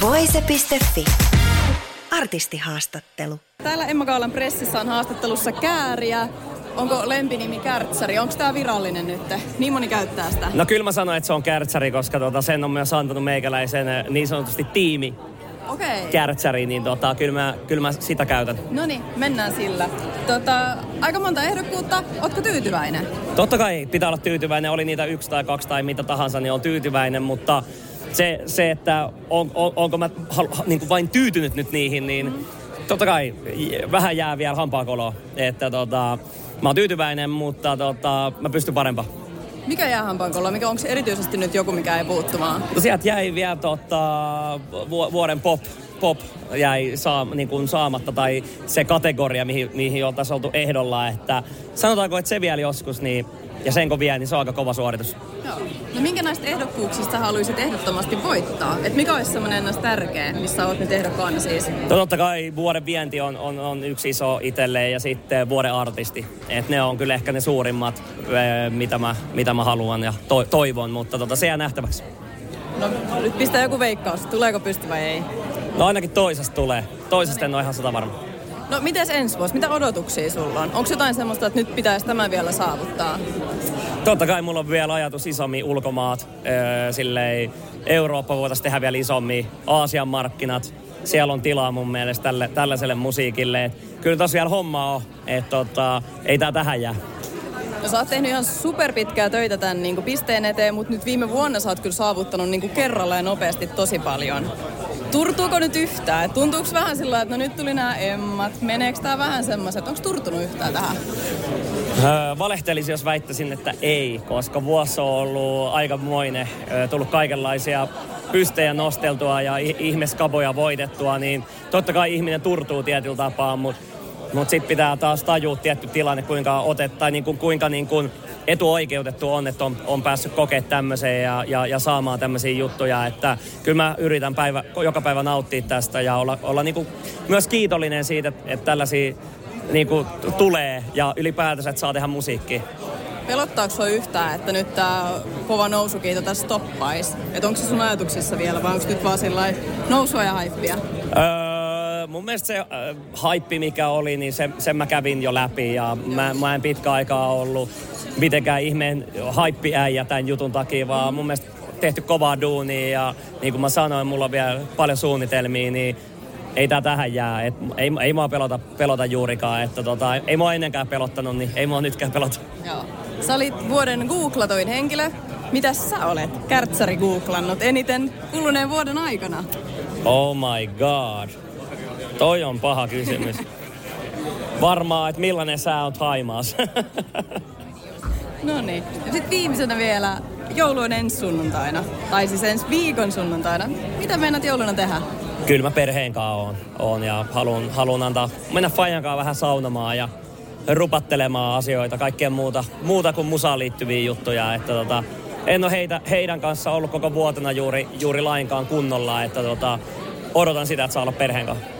Voise.fi. Artistihaastattelu. Täällä Emma Kaalan pressissä on haastattelussa Kääriä. Onko lempinimi Kärtsäri? Onko tämä virallinen nyt? Niin moni käyttää sitä. No kyllä mä sanoin, että se on Kärtsäri, koska tota, sen on myös antanut meikäläisen eh, niin sanotusti tiimi Okei. Kärtsäri, niin tota, kyllä, mä, kyllä mä sitä käytän. No niin, mennään sillä. Tota, aika monta ehdokkuutta. Ootko tyytyväinen? Totta kai pitää olla tyytyväinen, oli niitä yksi tai kaksi tai mitä tahansa, niin on tyytyväinen, mutta se, se että on, on, onko mä hal, niin kuin vain tyytynyt nyt niihin, niin mm. totta kai vähän jää vielä hampaakoloa. Että tota, mä oon tyytyväinen, mutta tota, mä pystyn parempaan. Mikä jää hampaankolla? Mikä onko erityisesti nyt joku, mikä ei puuttumaan? No sieltä jäi vielä tota, vu- vuoden pop, pop jäi saa, niin kuin saamatta, tai se kategoria, mihin, mihin oltaisiin oltu ehdolla, että sanotaanko, että se vielä joskus, niin, ja sen kun vie, niin se on aika kova suoritus. Joo. No minkä näistä ehdokkuuksista haluaisit ehdottomasti voittaa? Et mikä olisi semmoinen näistä tärkeä, missä olet nyt ehdokkaana siis? No totta kai vuoden vienti on, on, on yksi iso itselleen ja sitten vuoden artisti. Et ne on kyllä ehkä ne suurimmat, mitä mä, mitä mä haluan ja to, toivon, mutta tota, se jää nähtäväksi. No nyt pistää joku veikkaus. Tuleeko pysty vai ei? No ainakin toisesta tulee. Toisesta en ole ihan sata varma. No miten ensi vuosi? Mitä odotuksia sulla on? Onko jotain semmoista, että nyt pitäisi tämä vielä saavuttaa? Totta kai mulla on vielä ajatus isommin ulkomaat. Öö, silleen Eurooppa voitaisiin tehdä vielä isommin. Aasian markkinat. Siellä on tilaa mun mielestä tälle, tällaiselle musiikille. Et kyllä tossa vielä hommaa on. Että tota, ei tää tähän jää. No sä oot tehnyt ihan superpitkää töitä tämän niin pisteen eteen, mutta nyt viime vuonna sä oot kyllä saavuttanut niin kerralla ja nopeasti tosi paljon. Turtuuko nyt yhtään? Tuntuuko vähän sillä että no nyt tuli nämä emmat. Meneekö tää vähän semmoiset? Onko turtunut yhtään tähän? Öö, valehtelisin, jos väittäisin, että ei, koska vuosi on ollut aikamoinen. Öö, tullut kaikenlaisia pystejä nosteltua ja ihmeskaboja voitettua, niin totta kai ihminen turtuu tietyllä tapaa, mutta mutta sitten pitää taas tajua tietty tilanne, kuinka otet, tai niin kuin, kuinka niin kuin etuoikeutettu on, että on, on päässyt kokemaan tämmöiseen ja, ja, ja saamaan tämmöisiä juttuja. Että kyllä mä yritän päivä, joka päivä nauttia tästä ja olla, olla niin kuin myös kiitollinen siitä, että, että tällaisia niin kuin tulee ja ylipäätänsä, että saa tehdä musiikkia. Pelottaako sinua yhtään, että nyt tämä kova nousukiito tässä stoppaisi? Että onko se sun ajatuksissa vielä vai onko nyt vaan sillä nousua ja haippia? Öö, mun mielestä se äh, haippi, mikä oli, niin se, sen mä kävin jo läpi ja mä, mä en pitkä aikaa ollut mitenkään ihmeen haippiäijä tämän jutun takia, vaan mun mielestä tehty kovaa duunia ja niin kuin mä sanoin, mulla on vielä paljon suunnitelmia, niin ei tää tähän jää. Et, ei, ei mua pelota, pelota juurikaan. Että tota, ei mua ennenkään pelottanut, niin ei mua nytkään pelota. Joo. Sä olit vuoden googlatoin henkilö. Mitä sä olet kärtsäri googlannut eniten kuluneen vuoden aikana? Oh my god. Toi on paha kysymys. Varmaan, että millainen sää on Haimaassa. no niin. Sitten viimeisenä vielä joulu on ensi sunnuntaina. Tai siis ensi viikon sunnuntaina. Mitä meinaat jouluna tehdä? Kyllä mä perheen kanssa oon, oon ja haluan, haluan antaa, mennä Fajan kanssa vähän saunomaan ja rupattelemaan asioita, kaikkea muuta, muuta kuin musaan liittyviä juttuja. Että tota, en ole heitä, heidän kanssa ollut koko vuotena juuri, juuri lainkaan kunnolla, että tota, odotan sitä, että saa olla perheen kanssa.